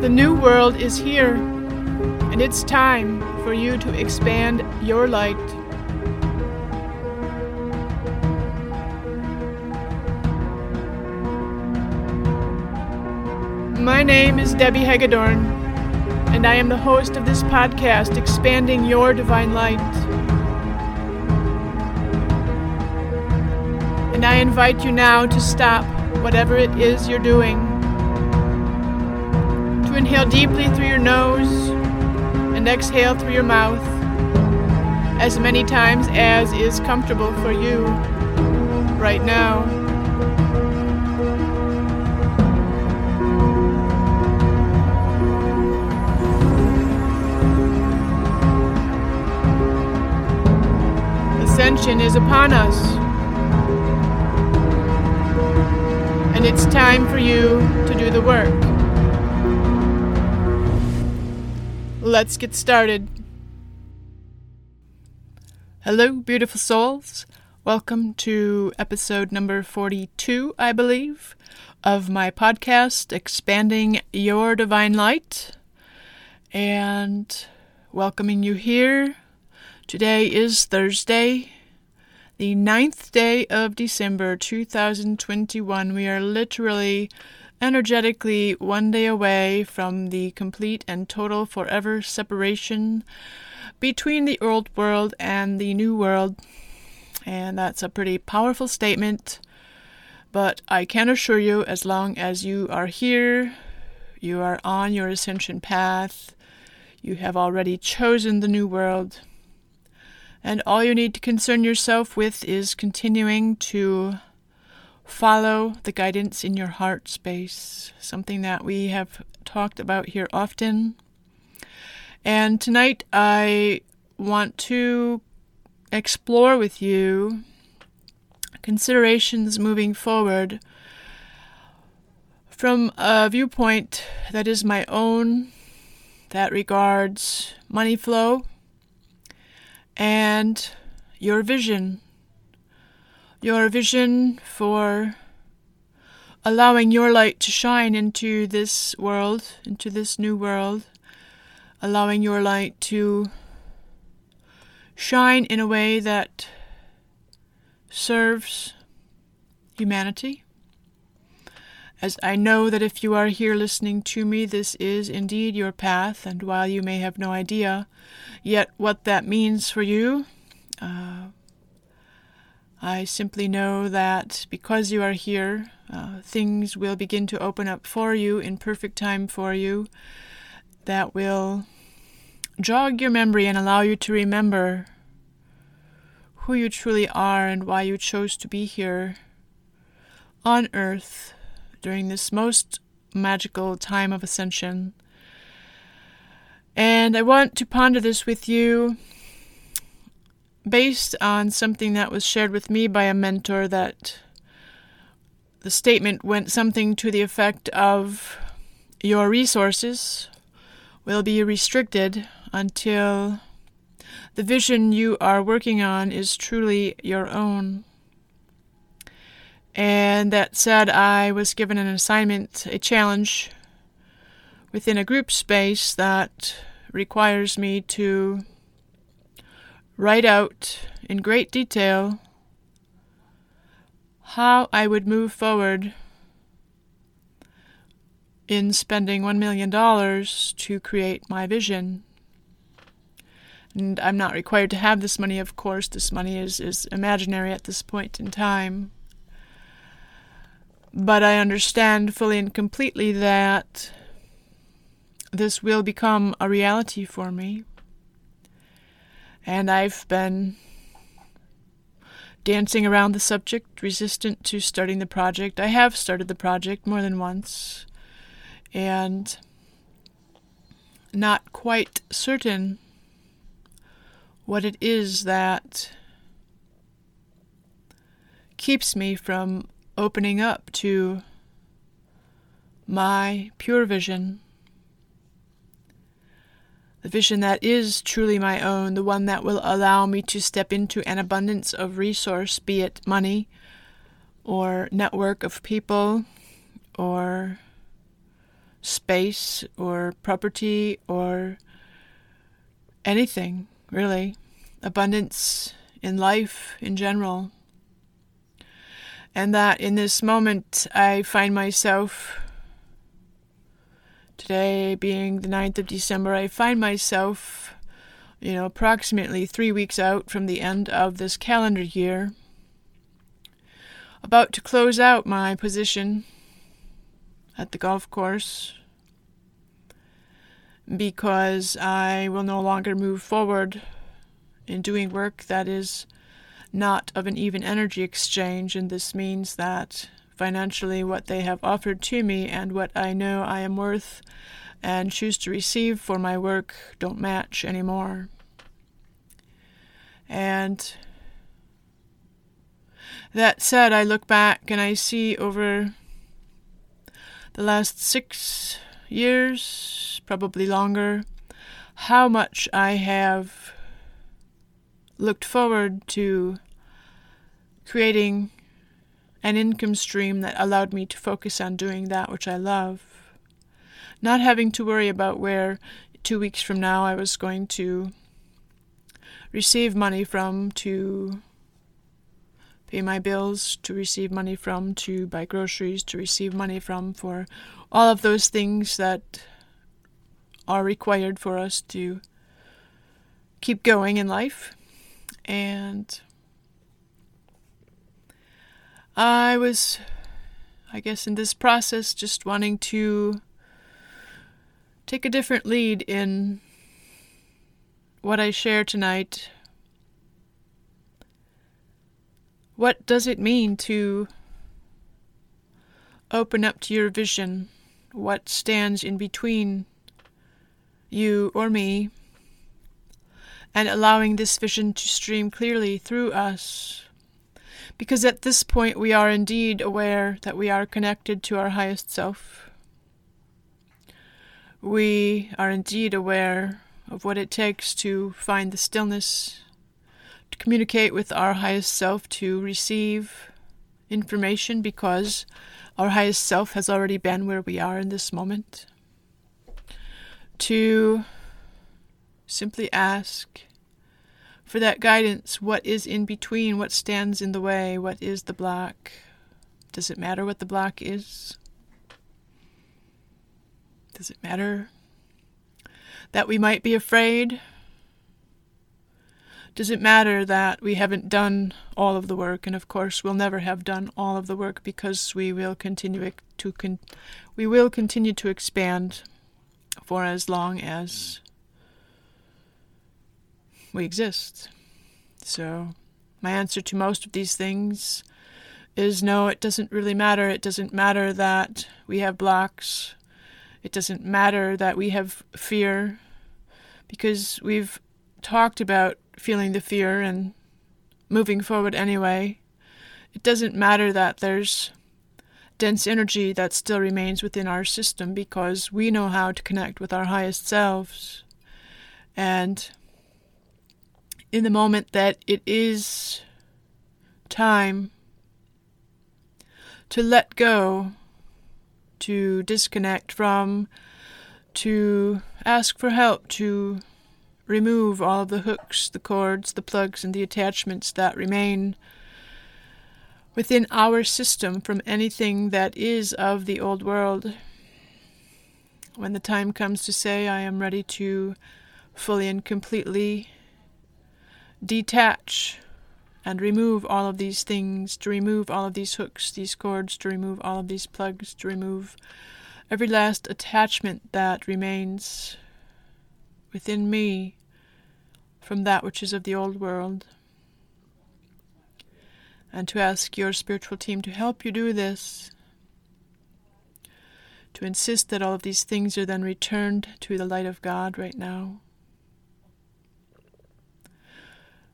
The new world is here, and it's time for you to expand your light. My name is Debbie Hagedorn, and I am the host of this podcast, Expanding Your Divine Light. And I invite you now to stop whatever it is you're doing, inhale deeply through your nose and exhale through your mouth as many times as is comfortable for you right now. Ascension is upon us. And it's time for you to do the work. Let's get started. Hello, beautiful souls. Welcome to episode number 42, I believe, of my podcast, Expanding Your Divine Light. And welcoming you here. Today is Thursday, the ninth day of December 2021. We are literally energetically one day away from the complete and total forever separation between the old world and the new world. And that's a pretty powerful statement. But I can assure you, as long as you are here, you are on your ascension path, you have already chosen the new world and all you need to concern yourself with is continuing to follow the guidance in your heart space, something that we have talked about here often. And tonight I want to explore with you considerations moving forward from a viewpoint that is my own, that regards money flow and your vision. Your vision for allowing your light to shine into this world, into this new world, allowing your light to shine in a way that serves humanity. As I know that if you are here listening to me, this is indeed your path, and while you may have no idea yet what that means for you, uh, I simply know that because you are here, uh, things will begin to open up for you in perfect time for you that will jog your memory and allow you to remember who you truly are and why you chose to be here on earth during this most magical time of ascension. And I want to ponder this with you based on something that was shared with me by a mentor that the statement went something to the effect of your resources will be restricted until the vision you are working on is truly your own. And that said, I was given an assignment, a challenge within a group space that requires me to write out in great detail how I would move forward in spending $1 million to create my vision. And I'm not required to have this money, of course. This money is, is imaginary at this point in time. But I understand fully and completely that this will become a reality for me. And I've been dancing around the subject, resistant to starting the project. I have started the project more than once, and not quite certain what it is that keeps me from opening up to my pure vision. The vision that is truly my own, the one that will allow me to step into an abundance of resource, be it money or network of people or space or property or anything, really. Abundance in life in general. And that in this moment I find myself, today being the 9th of December, I find myself, you know, approximately three weeks out from the end of this calendar year, about to close out my position at the golf course because I will no longer move forward in doing work that is not of an even energy exchange, and this means that financially what they have offered to me and what I know I am worth and choose to receive for my work don't match anymore. And that said, I look back and I see over the last six years, probably longer, how much I have looked forward to creating an income stream that allowed me to focus on doing that which I love. Not having to worry about where two weeks from now I was going to receive money from to pay my bills, to receive money from, to buy groceries, to receive money from, for all of those things that are required for us to keep going in life. And I was, I guess, in this process just wanting to take a different lead in what I share tonight. What does it mean to open up to your vision? What stands in between you or me and allowing this vision to stream clearly through us. Because at this point we are indeed aware that we are connected to our highest self. We are indeed aware of what it takes to find the stillness, to communicate with our highest self, to receive information because our highest self has already been where we are in this moment. To Simply ask for that guidance. What is in between? What stands in the way? What is the block? Does it matter what the block is? Does it matter that we might be afraid? Does it matter that we haven't done all of the work? And of course, we'll never have done all of the work because we will continue to con- we will continue to expand for as long as we exist. So, my answer to most of these things is no, it doesn't really matter. It doesn't matter that we have blocks. It doesn't matter that we have fear because we've talked about feeling the fear and moving forward anyway. It doesn't matter that there's dense energy that still remains within our system because we know how to connect with our highest selves. And in the moment that it is time to let go, to disconnect from, to ask for help, to remove all of the hooks, the cords, the plugs, and the attachments that remain within our system from anything that is of the old world. When the time comes to say, I am ready to fully and completely detach and remove all of these things, to remove all of these hooks, these cords, to remove all of these plugs, to remove every last attachment that remains within me from that which is of the old world. And to ask your spiritual team to help you do this, to insist that all of these things are then returned to the light of God right now.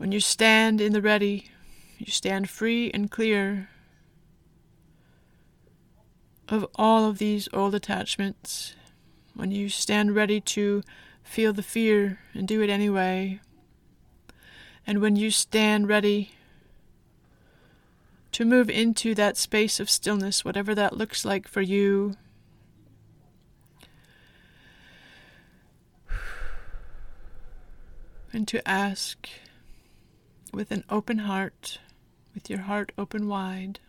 When you stand in the ready, you stand free and clear of all of these old attachments. When you stand ready to feel the fear and do it anyway. And when you stand ready to move into that space of stillness, whatever that looks like for you. And to ask with an open heart, with your heart open wide,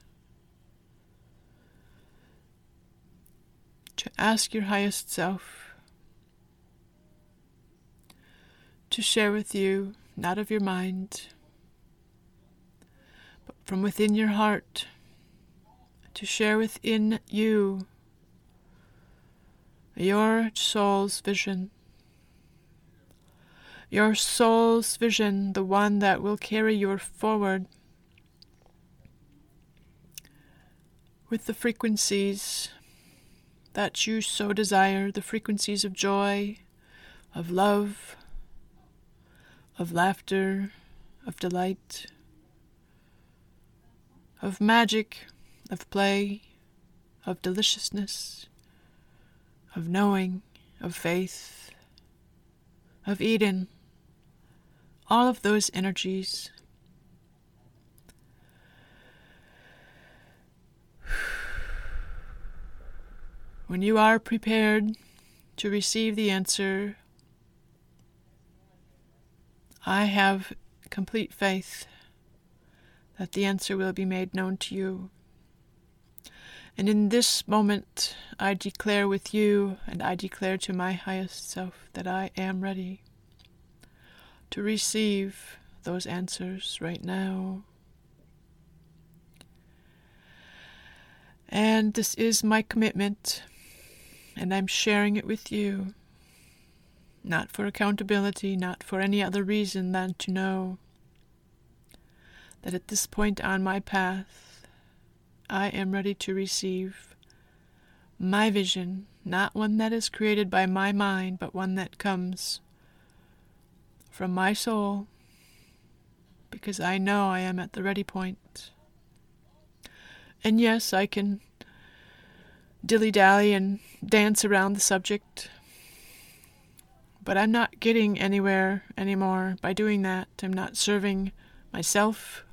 to ask your highest self to share with you, not of your mind, but from within your heart, to share within you your soul's vision. Your soul's vision, the one that will carry you forward with the frequencies that you so desire the frequencies of joy, of love, of laughter, of delight, of magic, of play, of deliciousness, of knowing, of faith, of Eden, all of those energies When you are prepared to receive the answer, I have complete faith that the answer will be made known to you. And in this moment, I declare with you, and I declare to my highest self, that I am ready to receive those answers right now. And this is my commitment and I'm sharing it with you. Not for accountability, not for any other reason than to know that at this point on my path, I am ready to receive my vision, not one that is created by my mind, but one that comes from my soul, because I know I am at the ready point. And yes, I can dilly dally and dance around the subject. But I'm not getting anywhere anymore by doing that. I'm not serving myself.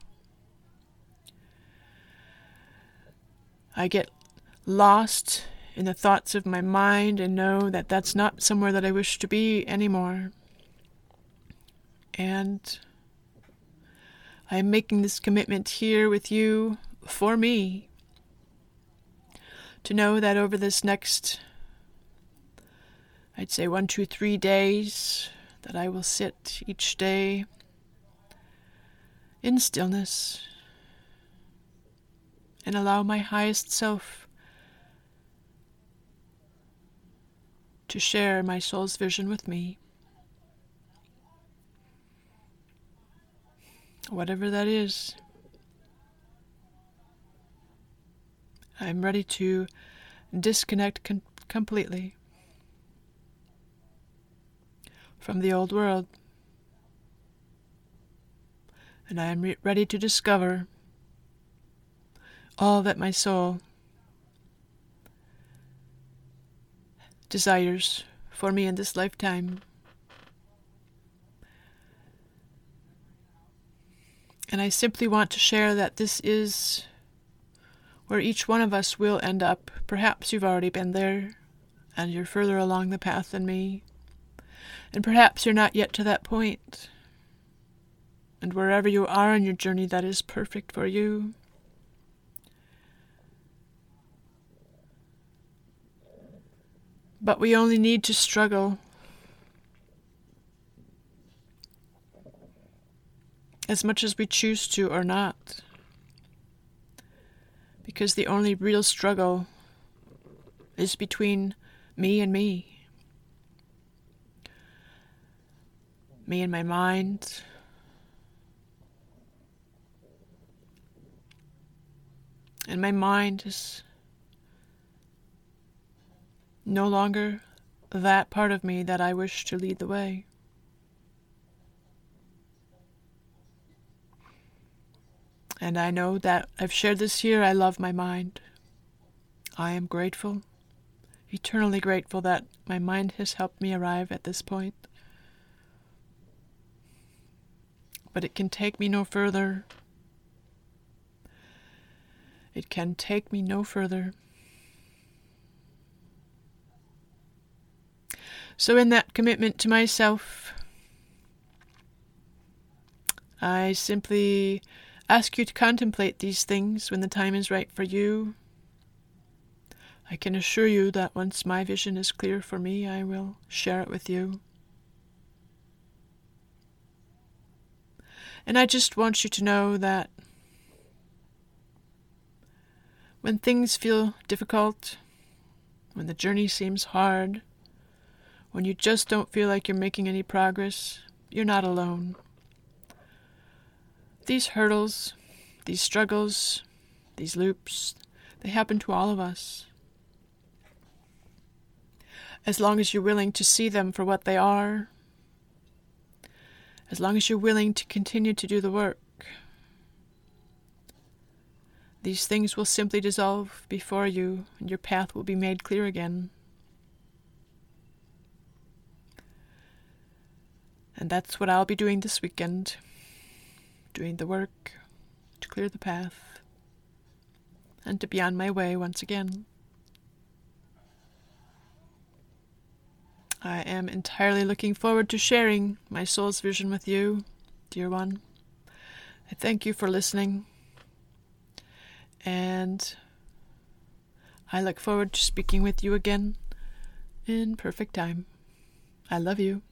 I get lost in the thoughts of my mind and know that that's not somewhere that I wish to be anymore. And I'm making this commitment here with you for me to know that over this next, I'd say one, two, three days, that I will sit each day in stillness and allow my highest self to share my soul's vision with me. Whatever that is. I'm ready to disconnect con- completely from the old world. And I am re- ready to discover all that my soul desires for me in this lifetime. And I simply want to share that this is where each one of us will end up. Perhaps you've already been there, and you're further along the path than me. And perhaps you're not yet to that point. And wherever you are on your journey, that is perfect for you. But we only need to struggle. As much as we choose to or not because the only real struggle is between me and me. Me and my mind. And my mind is no longer that part of me that I wish to lead the way. And I know that I've shared this year, I love my mind. I am grateful, eternally grateful that my mind has helped me arrive at this point. But it can take me no further. It can take me no further. So, in that commitment to myself, I simply ask you to contemplate these things when the time is right for you. I can assure you that once my vision is clear for me, I will share it with you. And I just want you to know that when things feel difficult, when the journey seems hard, when you just don't feel like you're making any progress, you're not alone. These hurdles, these struggles, these loops, they happen to all of us. As long as you're willing to see them for what they are, as long as you're willing to continue to do the work, these things will simply dissolve before you and your path will be made clear again. And that's what I'll be doing this weekend doing the work to clear the path and to be on my way once again. I am entirely looking forward to sharing my soul's vision with you, dear one. I thank you for listening, and I look forward to speaking with you again in perfect time. I love you.